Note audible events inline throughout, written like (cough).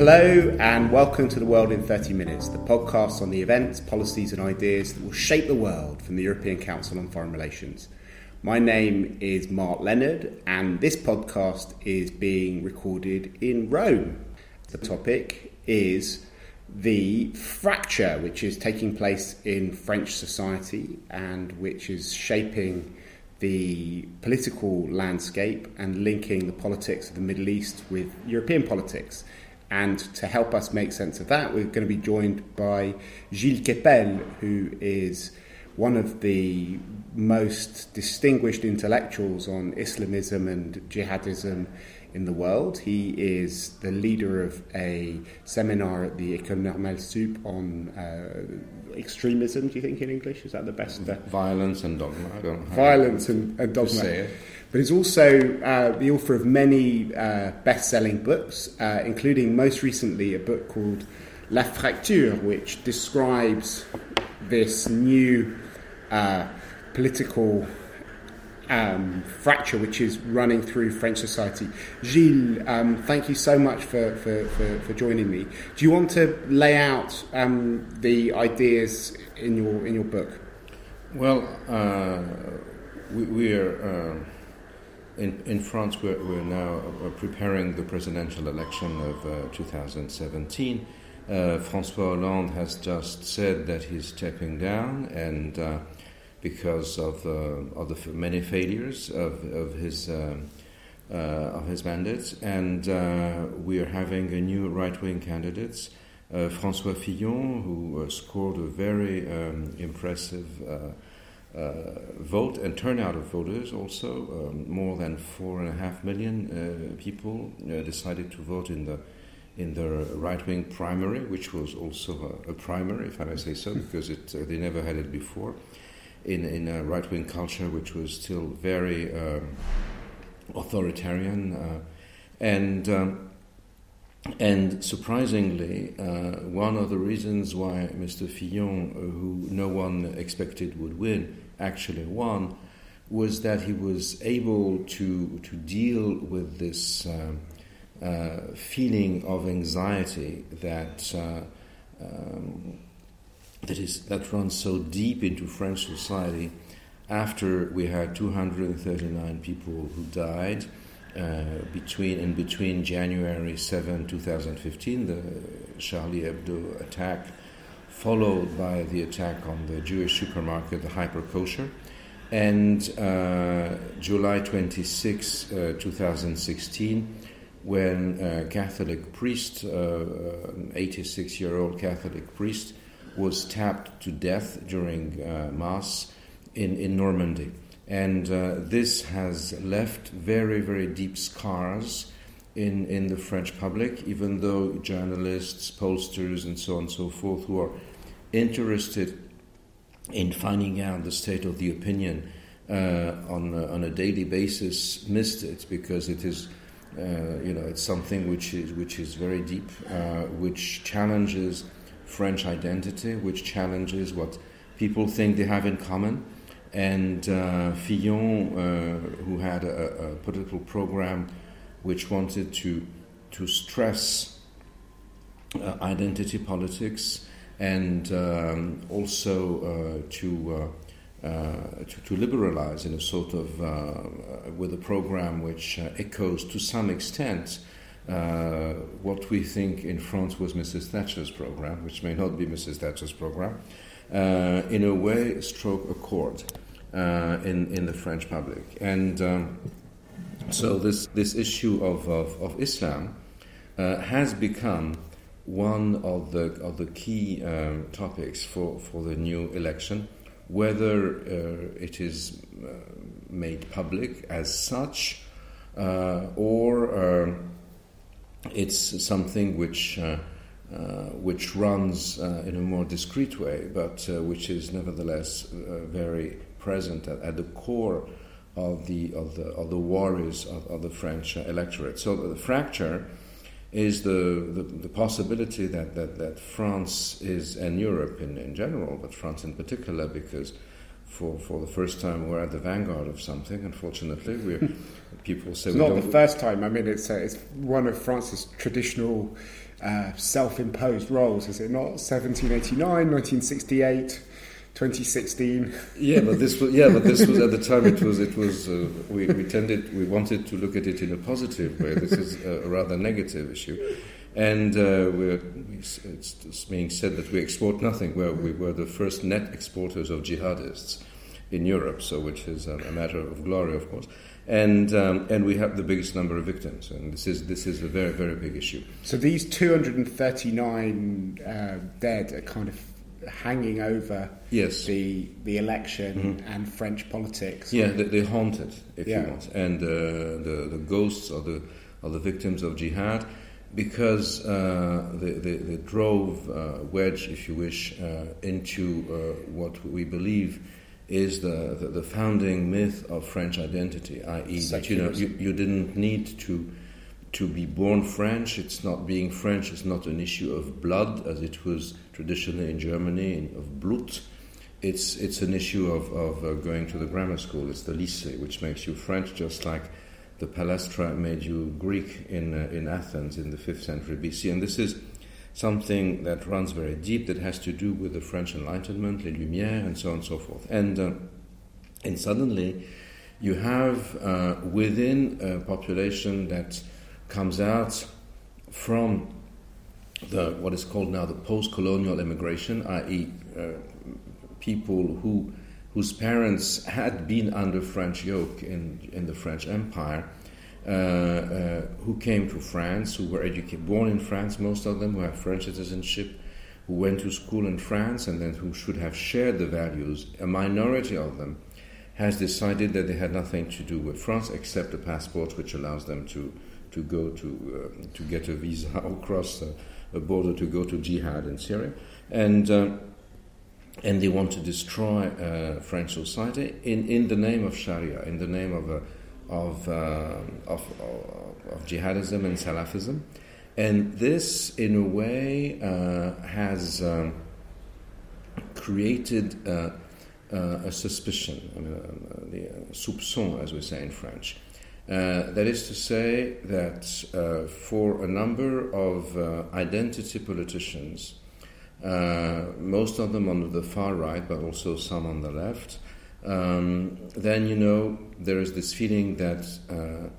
Hello, and welcome to The World in 30 Minutes, the podcast on the events, policies, and ideas that will shape the world from the European Council on Foreign Relations. My name is Mark Leonard, and this podcast is being recorded in Rome. The topic is the fracture which is taking place in French society and which is shaping the political landscape and linking the politics of the Middle East with European politics. And to help us make sense of that, we're going to be joined by Gilles Kepel, who is one of the most distinguished intellectuals on Islamism and jihadism in the world. He is the leader of a seminar at the École Normale Sup on uh, extremism. Do you think in English is that the best? Uh, Violence and dogma. Violence and, and dogma. But he's also uh, the author of many uh, best-selling books, uh, including most recently a book called La Fracture, which describes this new uh, political um, fracture which is running through French society. Gilles, um, thank you so much for, for, for, for, joining me. Do you want to lay out um, the ideas in your, in your book? Well, uh, we, we, are. Uh, in, in France, we're, we're now uh, preparing the presidential election of uh, 2017. Uh, Francois Hollande has just said that he's stepping down, and because of, uh, of the many failures of, of his uh, uh, of his mandates, and we are having a new right-wing candidate, François Fillon, who scored a very um, impressive. Uh, vote and turnout of voters also. Um, more than four and a half million uh, people uh, decided to vote in the in the right wing primary, which was also a, a, primary, if I may say so, because it, they never had it before in, in a right wing culture which was still very um, authoritarian. Uh, and, um, and surprisingly, uh, one of the reasons why Mr. Fillon, uh, who no one expected would win, actually won was that he was able to, to deal with this uh, uh, feeling of anxiety that. Uh, um, that is that runs so deep into French society. After we had 239 people who died uh, between in between January 7, 2015, the Charlie Hebdo attack, followed by the attack on the Jewish supermarket, the Hyper Kosher, and uh, July 26, uh, 2016 when a Catholic priest, uh, an 86 year old Catholic priest, was stabbed to death during uh, Mass in, in Normandy. And uh, this has left very, very deep scars in, in the French public, even though journalists, pollsters, and so on and so forth, who are interested in finding out the state of the opinion uh, on, a, on a daily basis, missed it because it is. Uh, you know, it's something which is which is very deep, uh, which challenges French identity, which challenges what people think they have in common. And uh, Fillon, uh, who had a, a, political program which wanted to, to stress uh, identity politics and um, also uh, to, uh, uh, to, to, liberalize in a sort of, with a program which echoes to some extent what we think in France was Mrs. Thatcher's program, which may not be Mrs. Thatcher's program, in a way stroke a chord uh, in, in the French public. And um, so this, this issue of, of, of Islam uh, has become one of the, of the key um, topics for, for the new election, whether uh, it is made public as such or um, it's something which uh, uh, which runs uh, in a more discreet way, but which is nevertheless very present at, at, the core of the of the of the worries of, of the French electorate. So the fracture is the, the, the, possibility that, that, that France is, and Europe in, in general, but France in particular, because for, for the first time we're at the vanguard of something. Unfortunately, we people say it's not the first time. I mean, it's uh, it's one of France's traditional uh, self-imposed roles, is it not? 1789, 1968. 2016. Yeah, but this was yeah, but this was at the time. It was it was uh, we, we tended we wanted to look at it in a positive way. This is a rather negative issue, and uh, we're, it's being said that we export nothing. Well, we were the first net exporters of jihadists in Europe, so which is a, a matter of glory, of course and um, and we have the biggest number of victims, and this is this is a very very big issue. So these 239 uh, dead are kind of hanging over yes. the the election mm-hmm. and French politics. Yeah, they, they haunted, if yeah. you want, and uh, the the ghosts are the are the victims of jihad because uh, they, they, they, drove uh, wedge, if you wish, uh, into uh, what we believe is the, the, the, founding myth of French identity, i.e., that you know you, you didn't need to to be born French. It's not being French. It's not an issue of blood, as it was traditionally in Germany, of Blut. It's it's an issue of of uh, going to the grammar school. It's the lycée, which makes you French, just like the Palestra made you Greek in uh, in Athens in the fifth century BC. And this is something that runs very deep that has to do with the French Enlightenment, les Lumières, and so on and so forth. And, uh, and suddenly you have uh, within a population that comes out from the, what is called now the post colonial immigration, i.e., uh, people who, whose parents had been under French yoke in, in the French Empire uh, uh, who came to France, who were educated, born in France, most of them who have French citizenship, who went to school in France, and then who should have shared the values. A minority of them has decided that they had nothing to do with France except a passport which allows them to, to go to, uh, to get a visa (laughs) across a border to go to jihad in Syria. And, uh, and they want to destroy uh, French society in, in the name of Sharia, in the name of a of, uh, of, of, jihadism and Salafism. And this, in a way, uh, has um, created uh, uh a suspicion, I mean, uh, the uh, soupçon, as we say in French. That is to say that for a number of identity politicians, most of them on the far right, but also some on the left, um, then you know there is this feeling that uh,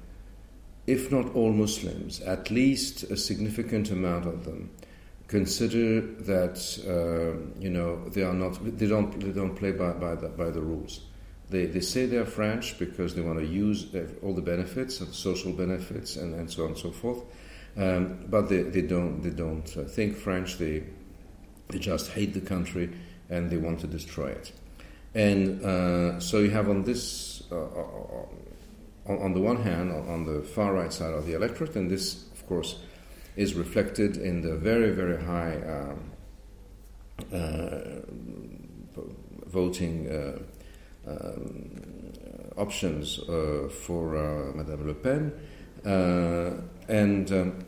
if not all Muslims, at least a significant amount of them consider that uh, you know they are not they don't they don't play by by the, by the rules. They, they say they're French because they want to use all the benefits, the social benefits, and, and so on and so forth. Um, but they, they don't they don't uh, think French. They they just hate the country and they want to destroy it. And uh, so you have on this, uh, uh, on, on, the one hand, on the far right side of the electorate, and this, of course, is reflected in the very, very high um, uh, voting uh, options uh, for Madame Le Pen. and um,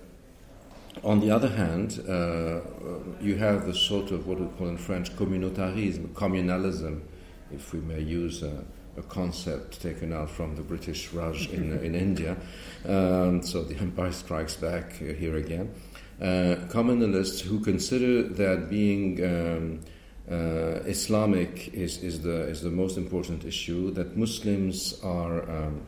on the other hand, you have the sort of what we call in French communautarism, communalism, if we may use a, a concept taken out from the British Raj in, (laughs) in India. Um, so the empire strikes back here again. Uh, communalists who consider that being um, uh, Islamic is, is, the, is the most important issue, that Muslims are um,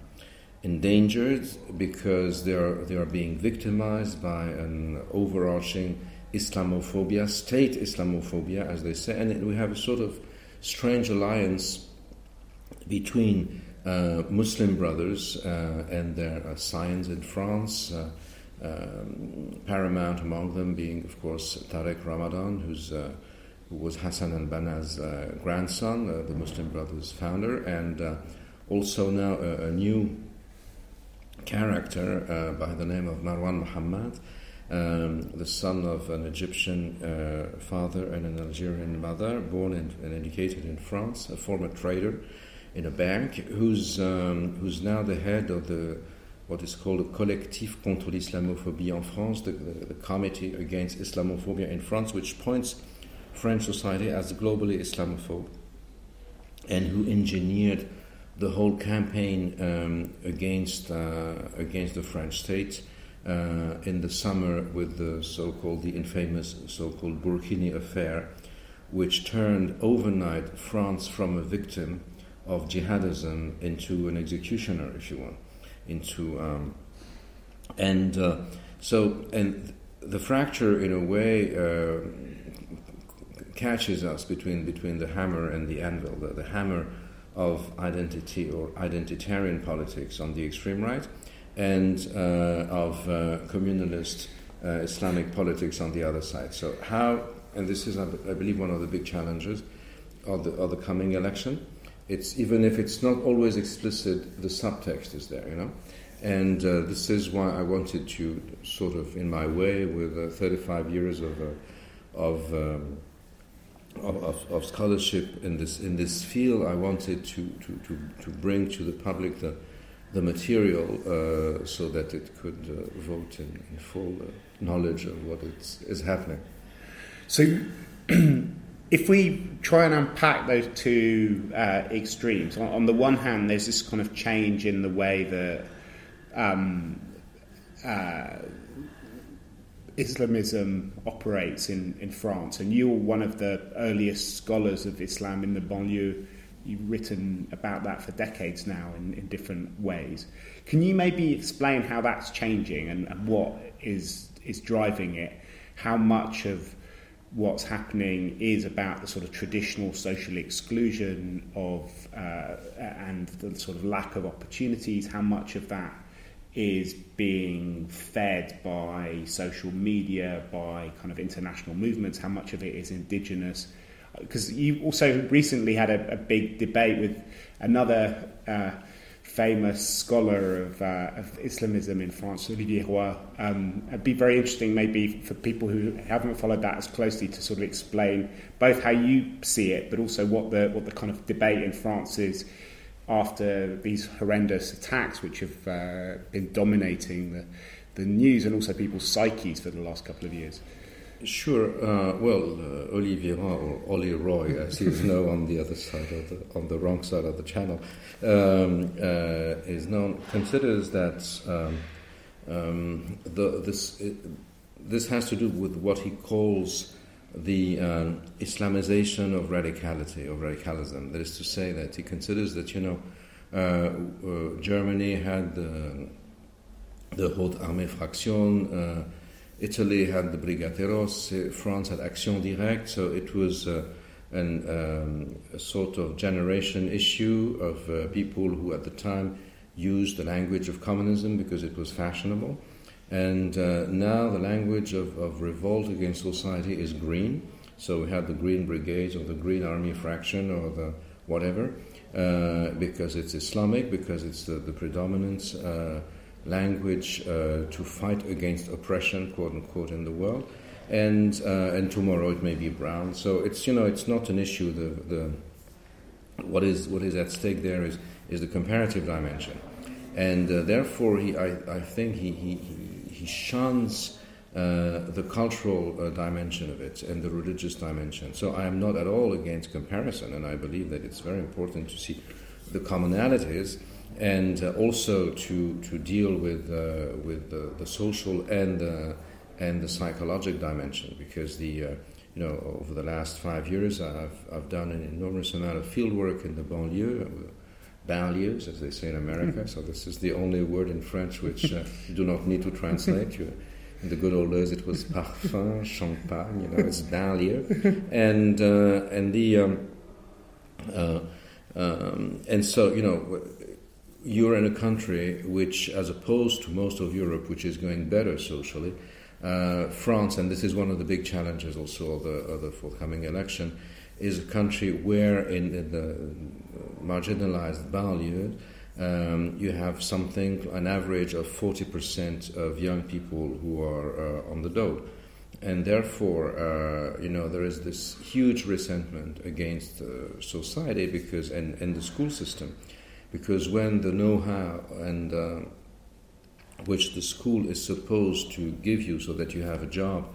endangered because they are, they are being victimized by an overarching Islamophobia, state Islamophobia, as they say, and we have a sort of strange alliance between uh, Muslim brothers uh, and their uh, scions in France. Uh, um, paramount among them being, of course, Tariq Ramadan, who's, uh, who was Hassan al Banna's uh, grandson, the Muslim Brothers founder, and also now a, a new character by the name of Marwan Muhammad, um, the son of an Egyptian uh, father and an Algerian mother, born in, and educated in France, a former trader in a bank, who's, um, who's now the head of the what is called the Collectif contre l'Islamophobie en France, the, the, the, Committee Against Islamophobia in France, which points French society as globally Islamophobe, and who engineered the whole campaign um, against, uh, against the French state uh, in the summer with the so-called, the infamous so-called Burkini affair, which turned overnight France from a victim of jihadism into an executioner, if you want, into um, and uh, so and the fracture in a way uh, catches us between between the hammer and the anvil. The, the hammer of identity or identitarian politics on the extreme right, and uh, of uh, communalist uh, Islamic politics on the other side. So how, and this is, I believe, one of the big challenges of the, of the coming election. It's even if it's not always explicit, the subtext is there, you know. And uh, this is why I wanted to sort of, in my way, with uh, 35 years of, uh, of um, of, of, scholarship in this in this field, I wanted to, to, to, to bring to the public the the material uh, so that it could uh, vote in, in full uh, knowledge of what is happening. So, (clears throat) if we try and unpack those two uh, extremes, on, on, the one hand, there's this kind of change in the way that um, uh, Islamism operates in, in France, and you're one of the earliest scholars of Islam in the banlieue. You've written about that for decades now in, in different ways. Can you maybe explain how that's changing and, and what is is driving it? How much of what's happening is about the sort of traditional social exclusion of uh, and the sort of lack of opportunities? How much of that is being fed by social media, by kind of international movements, how much of it is indigenous. Because you also recently had a, a big debate with another uh, famous scholar of, uh, of, Islamism in France, Olivier Roy. Um, it'd be very interesting, maybe, for people who haven't followed that as closely, to sort of explain both how you see it, but also what the what the kind of debate in France is after these horrendous attacks, which have uh, been dominating the, the news and also people's psyches for the last couple of years? Sure. Uh, well, uh, Olivier or Oli Roy, as he's (laughs) known on the other side of the on the wrong side of the channel, um, uh, is known considers that um, um, the, this it, this has to do with what he calls the um, Islamization of radicality, of radicalism. That is to say, that he considers that, you know, uh, uh, Germany had the, the Rote Armee Fraktion, uh, Italy had the Brigate Rosse, France had Action Directe, so it was uh, an, um, a sort of generation issue of uh, people who at the time used the language of communism because it was fashionable. And uh, now the language of, of revolt against society is green. So we have the Green Brigades or the Green Army Fraction or the whatever, uh, because it's Islamic, because it's the, the predominant uh, language uh, to fight against oppression, quote unquote, in the world. And uh, and tomorrow it may be brown. So it's you know it's not an issue. The the what is what is at stake there is is the comparative dimension, and uh, therefore he I, I think he, he, shuns uh, the cultural uh, dimension of it and the religious dimension. So I am not at all against comparison, and I believe that it's very important to see the commonalities and uh, also to, to deal with, uh, with the, the, social and, and the psychological dimension because the uh, you know, over the last five years, I've, I've done an enormous amount of field work in the banlieue, values, as they say in America. Mm-hmm. So this is the only word in French which uh, you do not need to translate. You, in the good old days, it was parfum, champagne. You know, it's value, and uh, and the um, uh, um, and so you know. You're in a country which, as opposed to most of Europe, which is going better socially, uh, France, and this is one of the big challenges also of the, of the forthcoming election, is a country where in, in the marginalized banlieue um, you have something, an average of 40% of young people who are uh, on the dole. And therefore, uh, you know, there is this huge resentment against uh, society because, and, and the school system, because when the know-how and uh, which the school is supposed to give you so that you have a job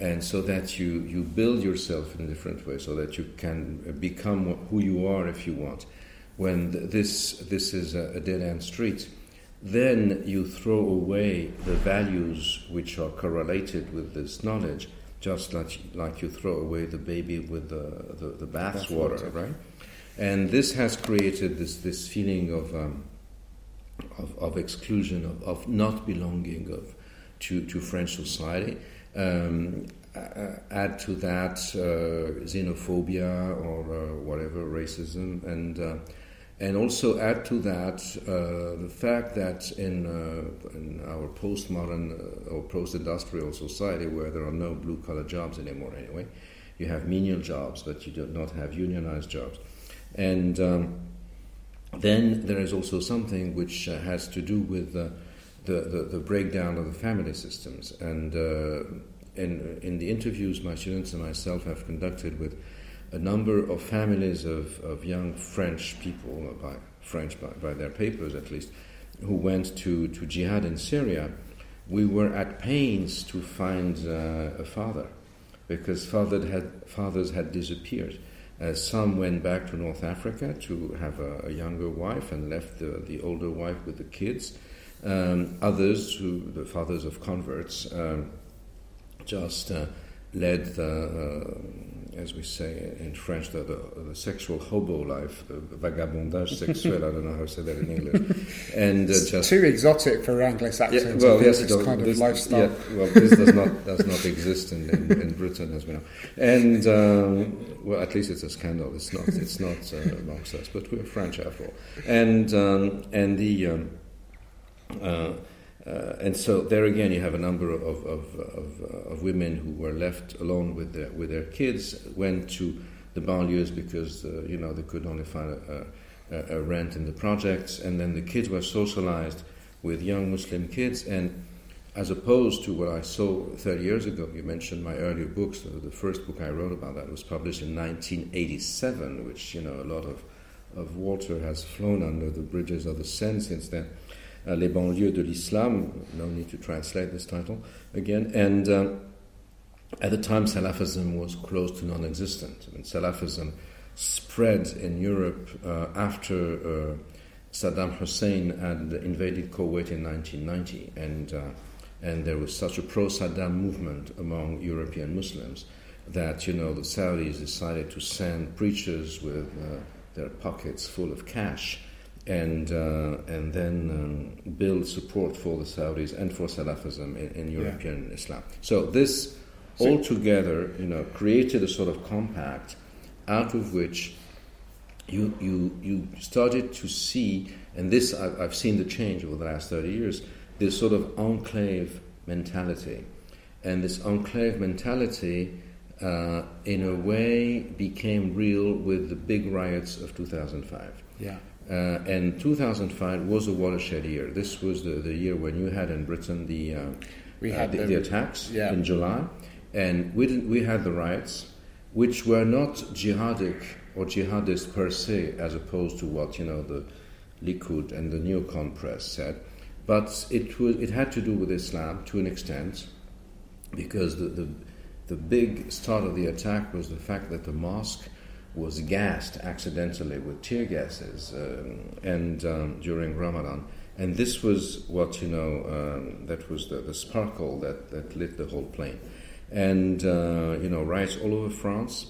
and so that you, you build yourself in a different way so that you can become who you are if you want when this this is a, a dead end street then you throw away the values which are correlated with this knowledge, just like, like you throw away the baby with the, the, the bath, bath water, water, right? And this has created this, this feeling of, um, of, of, exclusion, of, of not belonging of, to, to French society. Um, add to that uh, xenophobia or uh, whatever, racism, and uh, and also add to that uh, the fact that in, uh, in our postmodern uh, or post-industrial society, where there are no blue-collar jobs anymore, anyway, you have menial jobs, but you do not have unionized jobs, and um, then there is also something which has to do with the, the, the, breakdown of the family systems. And uh, in, in the interviews my students and myself have conducted with a number of families of, of young French people, by French by, by their papers at least, who went to, to jihad in Syria, we were at pains to find uh, a father because father had, fathers had disappeared. Uh, some went back to North Africa to have a, a, younger wife and left the, the older wife with the kids. Um, others, who the fathers of converts, um, just uh, led the uh, as we say in French, the, the, the, sexual hobo life, the vagabondage sexuel. I don't know how to say that in English. (laughs) And uh, just too exotic for Anglo-Saxons. Yeah, well, yes, this kind this, of lifestyle. Yeah, well, this does not does not exist in, in, in, Britain, as we know. And um, well, at least it's a scandal. It's not. It's not uh, amongst us, but we're French after all. And um, and the. Uh, uh, and so there again, you have a number of, of, of, uh, of, women who were left alone with their, with their kids, went to the banlieues because uh, you know they could only find a, a, a, rent in the projects, and then the kids were socialized with young Muslim kids. And as opposed to what I saw 30 years ago, you mentioned my earlier books. The first book I wrote about that was published in 1987, which you know a lot of, of water has flown under the bridges of the Seine since then uh, Les banlieues de l'islam. No need to translate this title again. And um, at the time, Salafism was close to non existent. I mean, Salafism spread in Europe uh, after uh, Saddam Hussein had invaded Kuwait in 1990. And, uh, and there was such a pro Saddam movement among European Muslims that, you know, the Saudis decided to send preachers with uh, their pockets full of cash and uh, and then um, build support for the Saudis and for Salafism in, in European yeah. Islam. So this so all together, you know, created a sort of compact out of which you you you started to see, and this I've, I've seen the change over the last thirty years. This sort of enclave mentality, and this enclave mentality. Uh, in a way, became real with the big riots of 2005. Yeah. Uh, and 2005 was a watershed year. This was the, the year when you had in Britain the uh, we had uh, the, the, attacks yeah. in July, and we didn't, we had the riots, which were not jihadic or jihadist per se, as opposed to what you know the Likud and the neocon press said, but it was it had to do with Islam to an extent, because the the, the big start of the attack was the fact that the mosque was gassed accidentally with tear gases um, and um, during Ramadan. And this was what, you know, um, that was the, the, sparkle that, that lit the whole plane. And, uh, you know, riots all over France,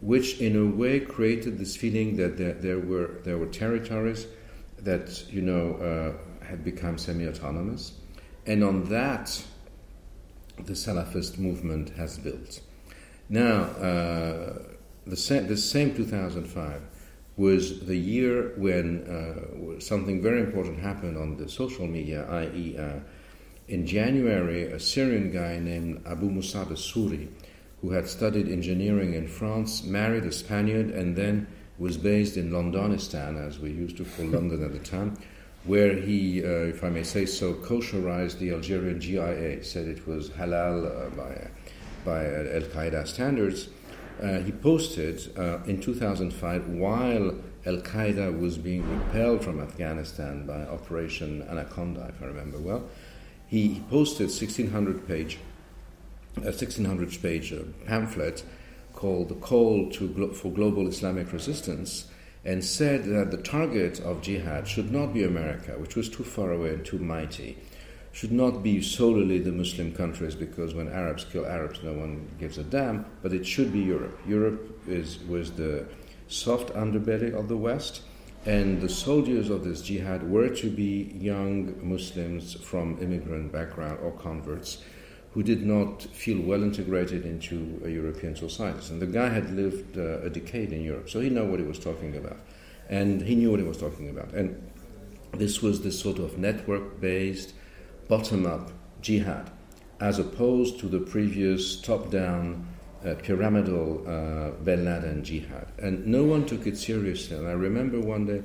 which in a way created this feeling that there, there were, there were territories that, you know, uh, had become semi autonomous. And on that, the Salafist movement has built. Now, uh, the, same, the same 2005 was the year when uh, something very important happened on the social media, i.e., uh, in January, a Syrian guy named Abu Musab al-Suri, who had studied engineering in France, married a Spaniard, and then was based in Londonistan, as we used to call London at the time, where he, uh, if I may say so, kosherized the Algerian GIA, said it was halal uh, by, by Al Qaeda standards uh, he posted uh, in 2005 while Al Qaeda was being repelled from Afghanistan by Operation Anaconda, if I remember well. He, posted 1600 page, a 1600 page uh, pamphlet called "The Call Glo- for Global Islamic Resistance," and said that the target of jihad should not be America, which was too far away and too mighty, should not be solely the Muslim countries because when Arabs kill Arabs, no one gives a damn, but it should be Europe. Europe is, was the soft underbelly of the West, and the soldiers of this jihad were to be young Muslims from immigrant background or converts who did not feel well integrated into European society. And the guy had lived uh, a decade in Europe, so he knew what he was talking about. And he knew what he was talking about. And this was this sort of network based, bottom up jihad, as opposed to the previous top down, uh, pyramidal uh, Ben Laden jihad. And no one took it seriously. And I remember one day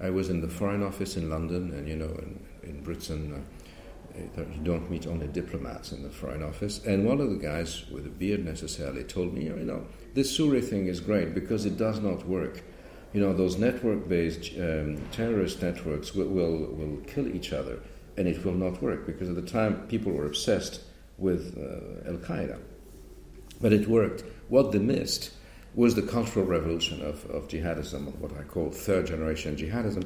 I was in the Foreign Office in London, and you know, in, in Britain, uh, you don't meet only diplomats in the Foreign Office. And one of the guys with a beard necessarily told me, you know, this Suri thing is great because it does not work. You know, those network-based um, terrorist networks will, will, will kill each other, and it will not work because at the time people were obsessed with uh, Al Qaeda. But it worked. What they missed was the cultural revolution of, of jihadism, what I call third generation jihadism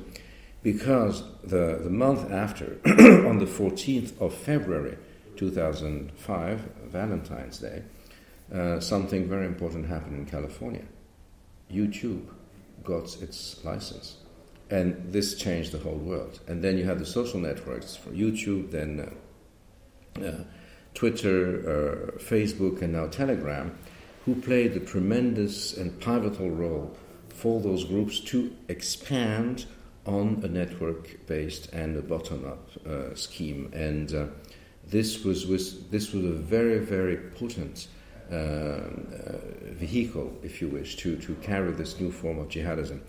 because the, the month after, (coughs) on the 14th of February 2005, Valentine's Day, uh, something very important happened in California. YouTube got its license. And this changed the whole world. And then you had the social networks from YouTube, then uh, uh, Twitter, uh, Facebook, and now Telegram, who played a tremendous and pivotal role for those groups to expand on a network based and a bottom up uh, scheme. And uh, this, was, was, this was a very, very potent uh, uh, vehicle, if you wish, to, to carry this new form of jihadism.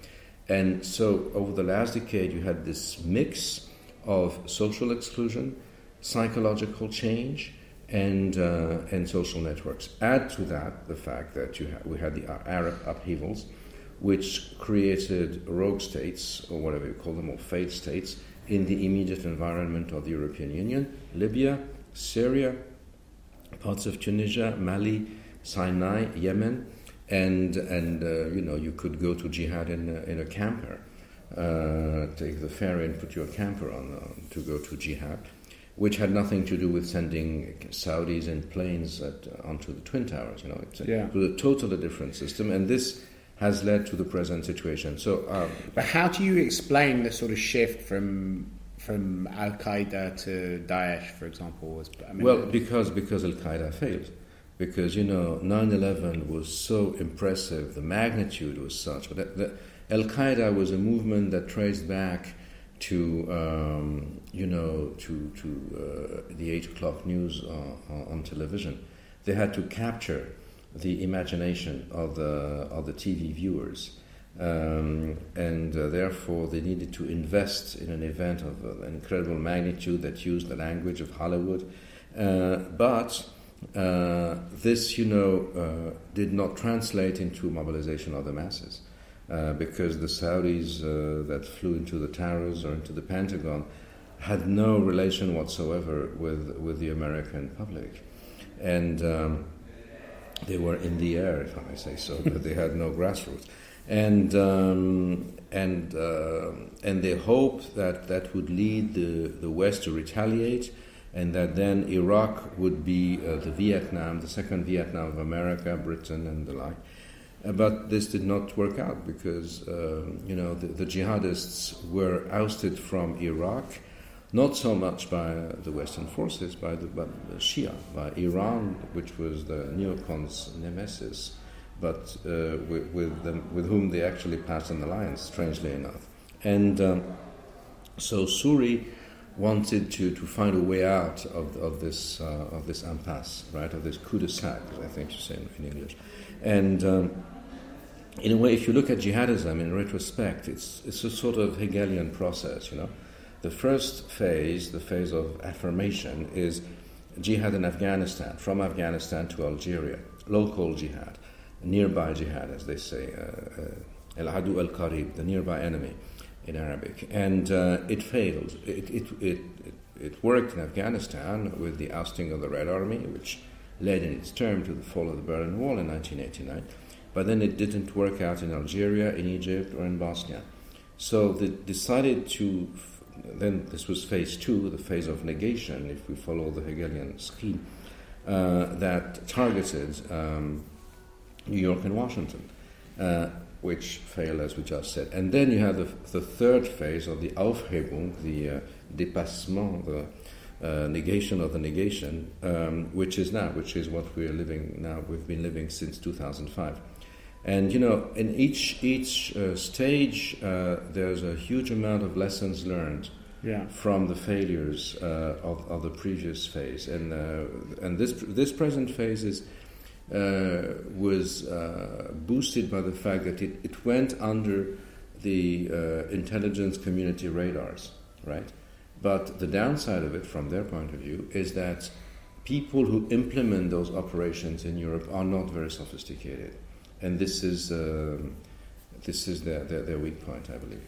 And so, over the last decade, you had this mix of social exclusion, psychological change, and, uh, and social networks. Add to that the fact that you ha- we had the Arab upheavals which created rogue states, or whatever you call them, or failed states, in the immediate environment of the European Union Libya, Syria, parts of Tunisia, Mali, Sinai, Yemen, and, and uh, you know, you could go to jihad in a, in a camper. Uh, take the ferry and put your camper on uh, to go to jihad, which had nothing to do with sending Saudis in planes at, uh, onto the Twin Towers. You know, it's a, yeah. it was a totally different system, and this has led to the present situation. So, um, but how do you explain the sort of shift from from Al Qaeda to Daesh, for example? Was, I mean, well, because because Al Qaeda failed, because you know 9/11 was so impressive, the magnitude was such, but Al Qaeda was a movement that traced back to um, you know to to uh, the eight o'clock news uh, on television. They had to capture the imagination of the, of the TV viewers. Um, and uh, therefore, they needed to invest in an event of uh, incredible magnitude that used the language of Hollywood. Uh, but uh, this, you know, uh, did not translate into mobilization of the masses. Uh, because the Saudis that flew into the towers or into the Pentagon had no relation whatsoever with, with the American public. And um, they were in the air, if I may say so, but they had no grassroots. And, um, and, uh, and they hoped that that would lead the, the West to retaliate and that then Iraq would be uh, the Vietnam, the second Vietnam of America, Britain, and the like. Uh, but this did not work out because, um, you know, the, the jihadists were ousted from Iraq not so much by the Western forces, by the, by the Shia, by Iran, which was the neocons' nemesis, but uh, with, with, them, with, whom they actually passed an alliance, strangely enough. And um, so Suri wanted to, to find a way out of, of, this, uh, of this impasse, right, of this cul-de-sac, as I think you say in, English. And um, in a way, if you look at jihadism in retrospect, it's, it's a sort of Hegelian process, you know the first phase, the phase of affirmation, is jihad in Afghanistan, from Afghanistan to Algeria, local jihad, nearby jihad, as they say, El Adu al Qarib, the nearby enemy in Arabic. And uh, it failed. It, it, it, it, worked in Afghanistan with the ousting of the Red Army, which led in its turn to the fall of the Berlin Wall in 1989. but then it didn't work out in Algeria, in Egypt, or in Bosnia. So they decided to, then this was phase two, the phase of negation, if we follow the Hegelian scheme, uh, that targeted um, New York and Washington, uh, which failed, as we just said. And then you have the, the third phase of the Aufhebung, the uh, dépassement, the uh, negation of the negation, um, which is now, which is what we're living now. We've been living since 2005. And you know, in each each uh, stage, uh, there's a huge amount of lessons learned yeah. from the failures uh, of, of the previous phase, and uh, and this this present phase is uh, was uh, boosted by the fact that it, it went under the intelligence community radars, right? But the downside of it, from their point of view, is that people who implement those operations in Europe are not very sophisticated and this is um, this is their, their, their weak point, I believe.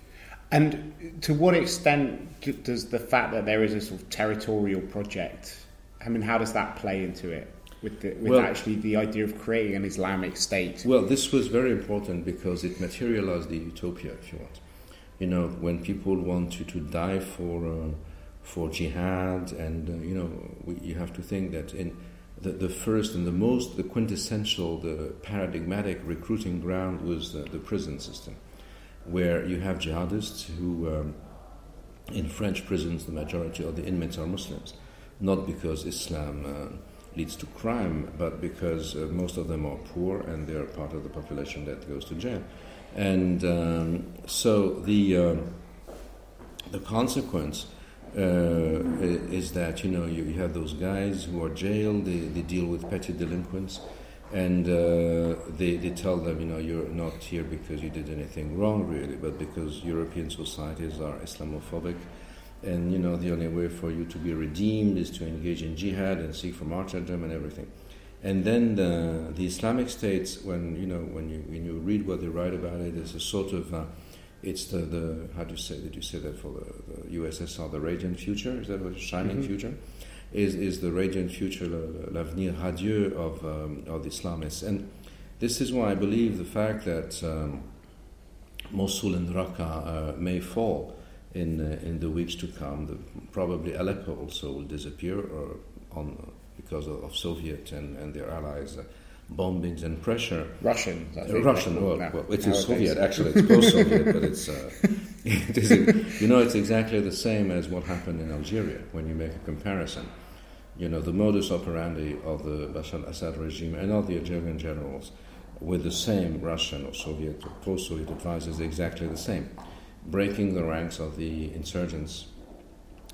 And to what extent does the fact that there is a sort of territorial project, I mean, how does that play into it with, the, with well, actually the idea of creating an Islamic state? Well, this was very important because it materialized the utopia, if you want. You know, when people want to, to die for uh, for jihad, and uh, you know, we, you have to think that in the, the first and the most, the quintessential, the paradigmatic recruiting ground was the, the prison system, where you have jihadists who, um, in French prisons, the majority of the inmates are Muslims, not because Islam uh, leads to crime, but because uh, most of them are poor and they are part of the population that goes to jail. And um, so the, uh, the consequence uh, is that you know you, you, have those guys who are jailed, they, they deal with petty delinquents, and uh, they, they tell them you know you're not here because you did anything wrong really, but because European societies are Islamophobic, and you know the only way for you to be redeemed is to engage in jihad and seek for martyrdom and everything. And then the, the Islamic states, when you know when you when you read what they write about it, it's a sort of uh, it's the, the how do you say did you say that for the, the USSR the radiant future is that a shining mm-hmm. future is is the radiant future l'avenir radieux of um, of the Islamists and this is why I believe the fact that um, Mosul and Raqqa uh, may fall in uh, in the weeks to come the, probably Aleppo also will disappear or on because of, of Soviet and, and their allies uh, bombings and pressure. Russian, uh, Russian. Well, well, it is Soviet. Actually, it's post-Soviet, but it's uh, (laughs) it is, you know it's exactly the same as what happened in Algeria when you make a comparison. You know the modus operandi of the Bashar al-Assad regime and of the Algerian generals with the same Russian or Soviet or post-Soviet advisors exactly the same, breaking the ranks of the insurgents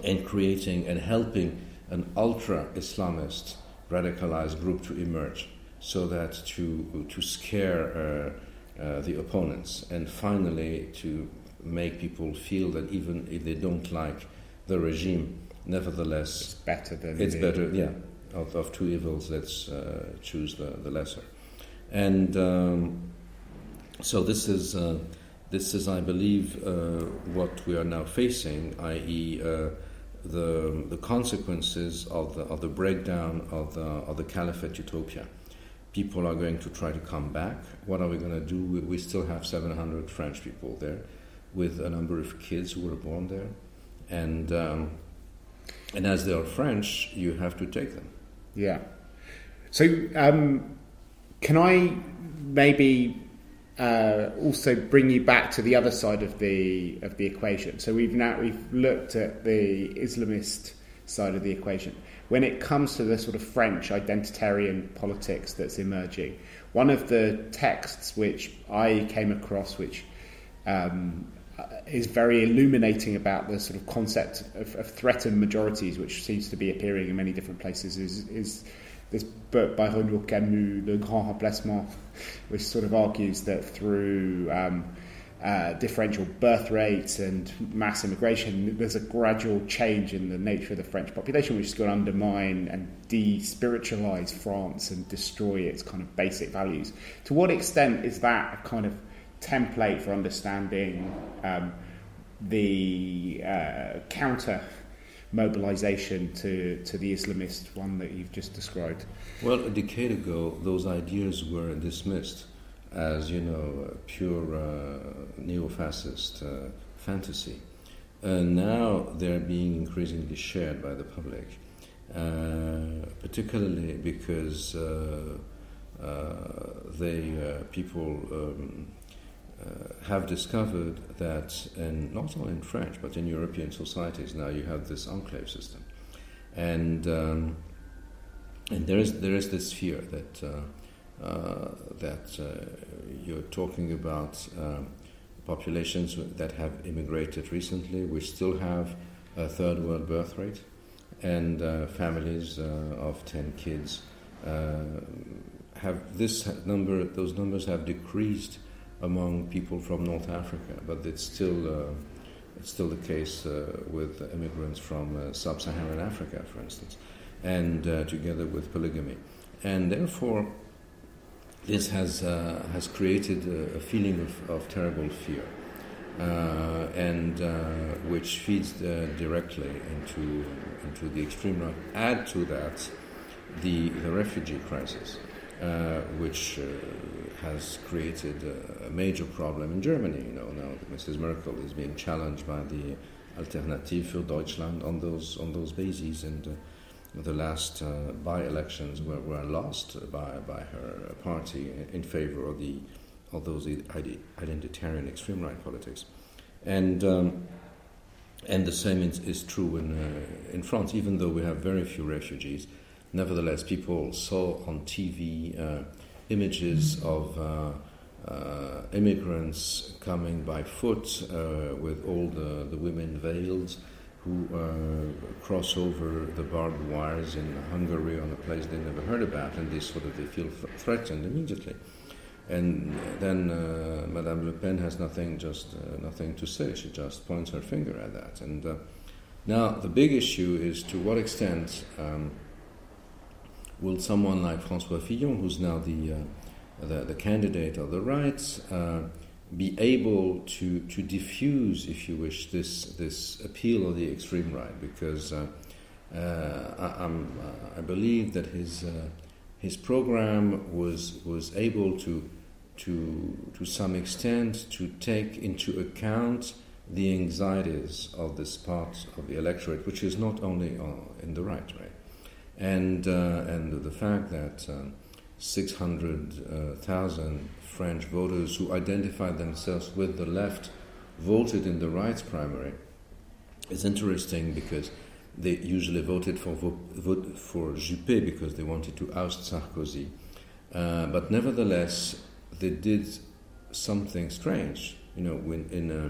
and creating and helping an ultra-Islamist radicalized group to emerge so that to, to scare uh, uh, the opponents and finally to make people feel that even if they don't like the regime, nevertheless it's better than it's better. Yeah, of, of two evils, let's uh, choose the, the lesser. And um, so this is uh, this is, I believe, uh, what we are now facing, i.e. Uh, the, the consequences of the, of the breakdown of the, of the caliphate utopia people are going to try to come back. What are we going to do? We still have 700 French people there with a number of kids who were born there. And, um, and as they are French, you have to take them. Yeah. So, um, can I maybe uh, also bring you back to the other side of the of the equation? So we've now we've looked at the Islamist side of the equation when it comes to the sort of French identitarian politics that's emerging, one of the texts which I came across, which um, is very illuminating about the sort of concept of, of, threatened majorities, which seems to be appearing in many different places, is, is this book by Renaud Camus, Le Grand Remplacement, which sort of argues that through um, uh, differential birth rates and mass immigration, there's a gradual change in the nature of the French population, which is going to undermine and de-spiritualize France and destroy its kind of basic values. To what extent is that a kind of template for understanding um, the uh, counter mobilization to, to the Islamist one that you've just described? Well, a decade ago, those ideas were dismissed as, you know, pure uh, neo fascist uh, fantasy. now they're being increasingly shared by the public, uh, particularly because they, people um, have discovered that, in, not only in French, but in European societies, now you have this enclave system. And um, and there is there is this fear that uh, uh, that uh, you're talking about populations that have immigrated recently, which still have a third world birth rate, and families of ten kids have this number. Those numbers have decreased among people from North Africa, but it's still uh, it's still the case uh, with immigrants from uh, sub-Saharan Africa, for instance and together with polygamy. And therefore, this has, has created a, a feeling of, of, terrible fear, uh, and uh, which feeds uh, directly into, into the extreme right. Add to that the, the refugee crisis, uh, which has created a, a, major problem in Germany. You know, now Mrs. Merkel is being challenged by the Alternative für Deutschland on those, on those bases, and the last uh, by-elections were, were lost by, by her party in favor of the of those identitarian extreme right politics, and um, and the same is, is true in uh, in France. Even though we have very few refugees, nevertheless, people saw on TV uh, images of. Uh, uh, immigrants coming by foot uh, with all the, the women veiled, who uh, cross over the barbed wires in Hungary on a place they never heard about, and they sort of they feel threatened immediately. And then Madame Le Pen has nothing, just nothing to say. She just points her finger at that. And now the big issue is to what extent um, will someone like François Fillon, who's now the uh, the, the, candidate of the right, uh, be able to, to diffuse, if you wish, this, this appeal of the extreme right, because uh, uh, I, uh, I, believe that his, uh, his program was, was able to, to, to some extent to take into account the anxieties of this part of the electorate, which is not only in the right, right? And, and the fact that 600,000 French voters who identified themselves with the left voted in the rights primary is interesting because they usually voted for vote for Juppé because they wanted to oust Sarkozy, uh, but nevertheless they did something strange. You know, when in uh,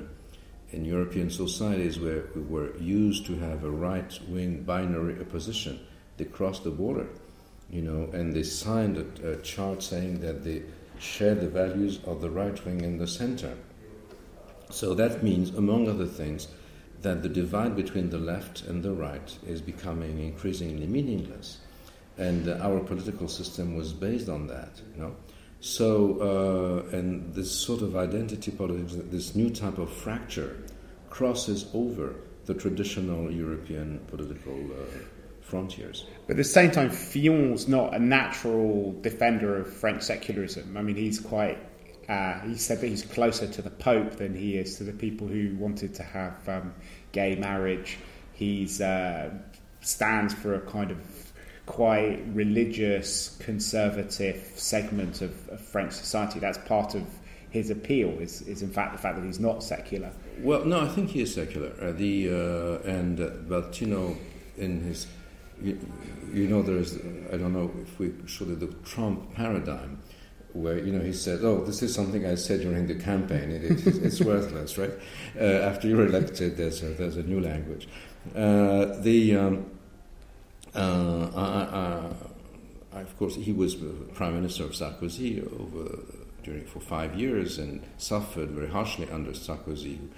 in European societies where we were used to have a right-wing binary opposition, they crossed the border, you know, and they signed a, a chart saying that they share the values of the right wing and the center. So that means, among other things, that the divide between the left and the right is becoming increasingly meaningless. And uh, our political system was based on that, you know. So, uh, and this sort of identity politics, this new type of fracture, crosses over the traditional European political uh, frontiers. But at the same time, Fillon's not a natural defender of French secularism. I mean, he's quite. Uh, he said that he's closer to the Pope than he is to the people who wanted to have um, gay marriage. He's uh, stands for a kind of quite religious, conservative segment of, of French society. That's part of his appeal is, is in fact the fact that he's not secular. Well, no, I think he is secular. Uh, the uh, and uh, but you know, in his you, you know, there's, I don't know if we should have the Trump paradigm, where, you know, he said, oh, this is something I said during the campaign, it, it, it's worthless, right? Uh, after you're elected, there's a, there's a new language. Uh, the, um, uh, of course, he was prime minister of Sarkozy over, during, for five years and suffered very harshly under Sarkozy, who,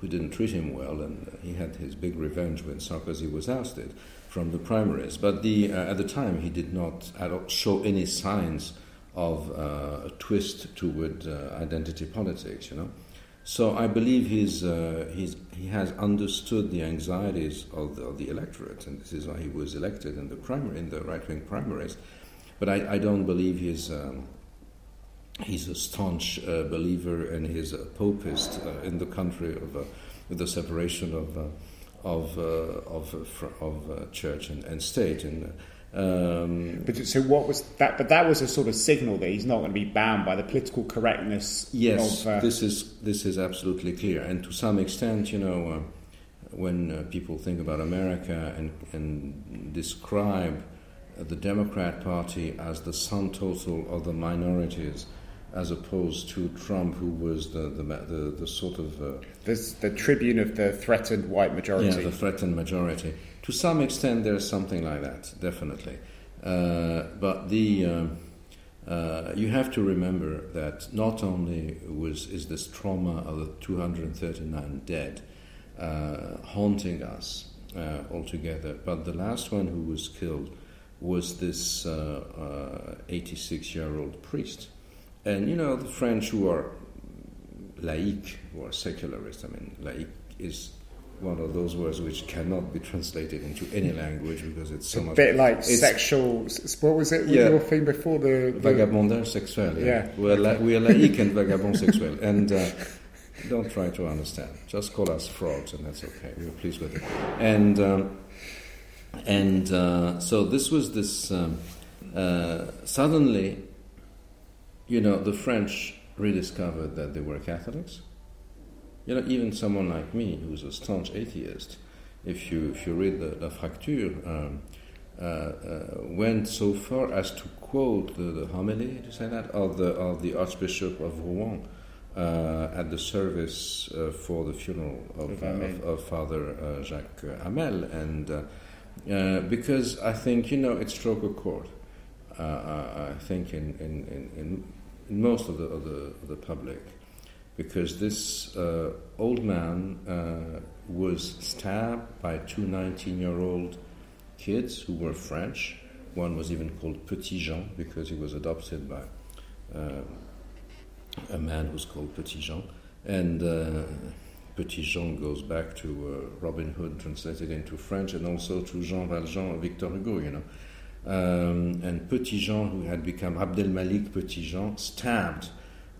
who didn't treat him well, and he had his big revenge when Sarkozy was ousted from the primaries. But the, uh, at the time, he did not show any signs of uh, a twist toward uh, identity politics, you know. So I believe he's, uh, he's, he has understood the anxieties of the, of the, electorate, and this is why he was elected in the in the right-wing primaries. But I, I don't believe he's, um, he's a staunch uh, believer and he's a popist uh, in the country of the separation of of uh, of uh, of church and, and state and. Um, but so what was that? But that was a sort of signal that he's not going to be bound by the political correctness. Yes, of, this is this is absolutely clear, and to some extent, you know, when people think about America and and describe the Democrat Party as the sum total of the minorities, as opposed to Trump, who was the the, the, the sort of uh, the tribune of the threatened white majority. Yeah, the threatened majority. To some extent, there's something like that, definitely. Uh, but the uh, uh you have to remember that not only was is this trauma of the 239 dead uh, haunting us uh, altogether, but the last one who was killed was this 86 year old priest and you know, the French who are laïc, who are secularist, I mean, laïc is one of those words which cannot be translated into any language because it's so a much. bit like sexual. What was it? Yeah, your thing before the, the vagabondage sexuel. Yeah, yeah. we are la, we are laïc and vagabond sexuel, and uh, don't try to understand. Just call us frogs, and that's okay. We're pleased with it. And um, and uh, so this was this. Um, uh, suddenly, you know, the French rediscovered that they were Catholics. You know, even someone like me, who's a staunch atheist, if you if you read the La Fracture, um, uh, uh, went so far as to quote the, the homily, to say that, of the of the Archbishop of Rouen uh, at the service uh, for the funeral of, of, of Father uh, Jacques Hamel, and uh, because I think you know it struck a chord. I think in, in, in, in in most of the, of the, of the public because this uh, old man uh, was stabbed by two 19 year old kids who were French. One was even called Petit Jean because he was adopted by uh, a man who's called Petit Jean. And uh, Petit Jean goes back to uh, Robin Hood translated into French and also to Jean Valjean, or Victor Hugo, you know. Um, and Petit Jean, who had become Abdel Malik Petit Jean, stabbed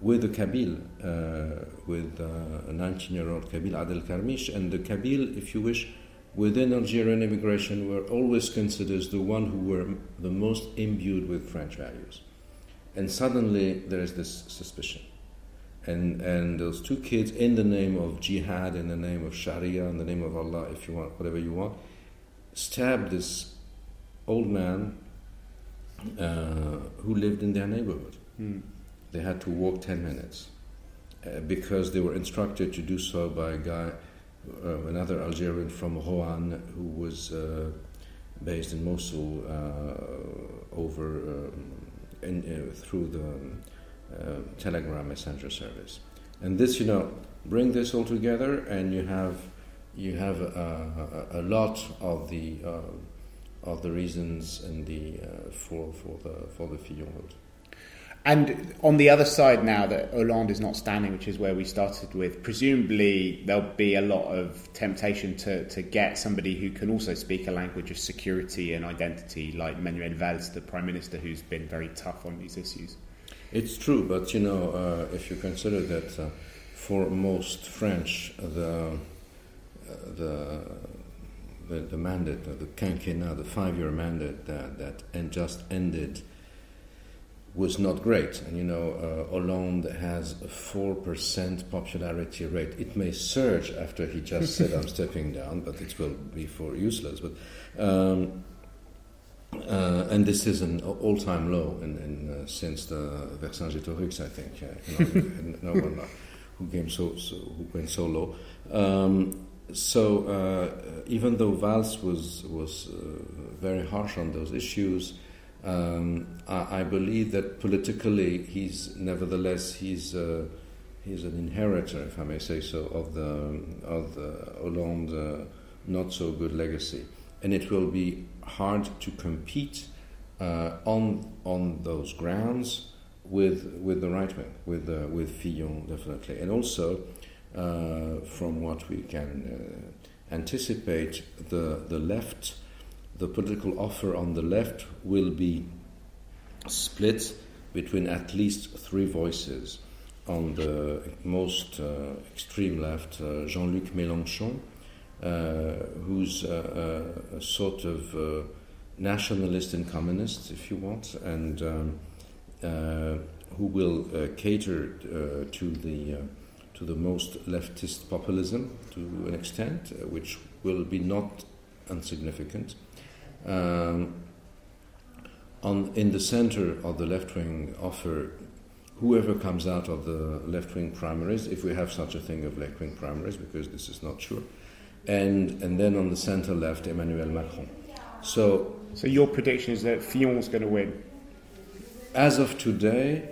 with a Kabyle, uh, with uh, a 19 year old Kabyle, Adel Kermiche. And the Kabyle, if you wish, within Algerian immigration, were always considered the one who were the most imbued with French values. And suddenly there is this suspicion. And, and those two kids, in the name of jihad, in the name of Sharia, in the name of Allah, if you want, whatever you want, stabbed this old man uh, who lived in their neighborhood. Mm. They had to walk 10 minutes uh, because they were instructed to do so by a guy, uh, another Algerian from Roanne, who was uh, based in Mosul uh, over um, in, uh, through the Telegram messenger service. And this, you know, bring this all together, and you have you have a, a, a lot of the of the reasons and the uh, for for the for the Fillon vote. And on the other side, now that Hollande is not standing, which is where we started with, presumably there'll be a lot of temptation to, to get somebody who can also speak a language of security and identity, like Manuel Valls, the Prime Minister, who's been very tough on these issues. It's true, but you know, uh, if you consider that uh, for most French, the uh, the the, the mandate, the quinquennat, the five-year mandate that, that and just ended was not great. And you know, uh, Hollande has a 4% popularity rate. It may surge after he just said, I'm (laughs) stepping down, but it will be for useless. But um, uh, and this is an all-time low in, in, uh, since the Vercingétorix, I think. You know, (laughs) no one who came so, so, who went so low. Um, so uh, even though Valls was was uh, very harsh on those issues, um, I, I, believe that politically he's nevertheless he's uh, he's an inheritor, if I may say so, of the of the Hollande uh, not so good legacy, and it will be hard to compete uh, on on those grounds with with the right wing, with uh, with Fillon definitely, and also. Uh, from what we can uh, anticipate, the, the left, the political offer on the left will be split between at least three voices. On the most uh, extreme left, uh, Jean Luc Mélenchon, uh, who's a, a, sort of nationalist and communist, if you want, and um, who will cater to the to the most leftist populism to an extent, which will be not insignificant. Um, on, in the center of the left wing offer, whoever comes out of the left wing primaries, if we have such a thing of left wing primaries, because this is not sure, and, and then on the center left, Emmanuel Macron. So, so your prediction is that Fillon is going to win? As of today,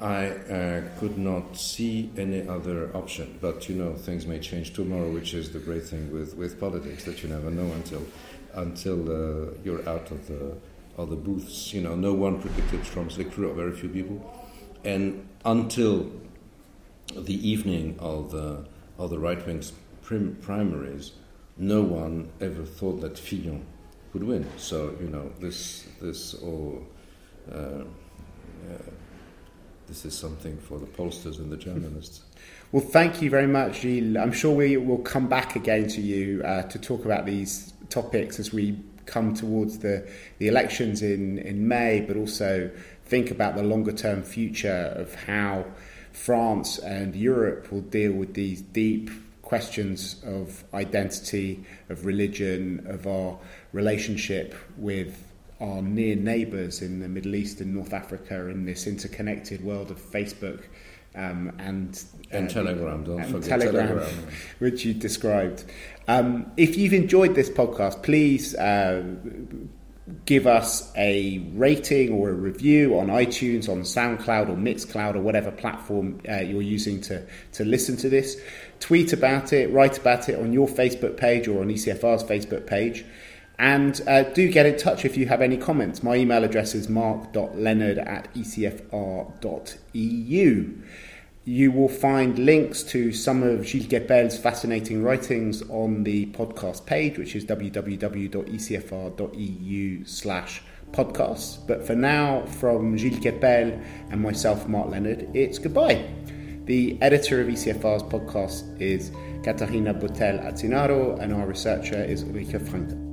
I uh, could not see any other option. But you know, things may change tomorrow, which is the great thing with, with politics that you never know until until uh, you're out of the of the booths. You know, no one predicted Trump's victory, or very few people, and until the evening of the of the right wing's prim- primaries, no one ever thought that Fillon could win. So you know, this this all. Uh, uh this is something for the pollsters and the journalists. (laughs) Well, thank you very much, Gilles. I'm sure we will come back again to you uh, to talk about these topics as we come towards the, the elections in, in May, but also think about the longer term future of how France and Europe will deal with these deep questions of identity, of religion, of our relationship with our near neighbours in the Middle East and North Africa in this interconnected world of Facebook um, and and uh, Telegram. Don't and forget Telegram, Telegram, (laughs) which you described. Um, if you've enjoyed this podcast, please. Uh, give us a rating or a review on iTunes, on SoundCloud or Mixcloud or whatever platform uh, you're using to, to listen to this. Tweet about it, write about it on your Facebook page or on ECFR's Facebook page. And uh, do get in touch if you have any comments. My email address is mark.leonard at ecfr.eu. You will find links to some of Gilles Kepel's fascinating writings on the podcast page, which is www.ecfr.eu slash podcasts. But for now, from Gilles Kepel and myself, Mark Leonard, it's goodbye. The editor of ECFR's podcast is Katarina Botel Atzinaro, and our researcher is Ulrike Franke.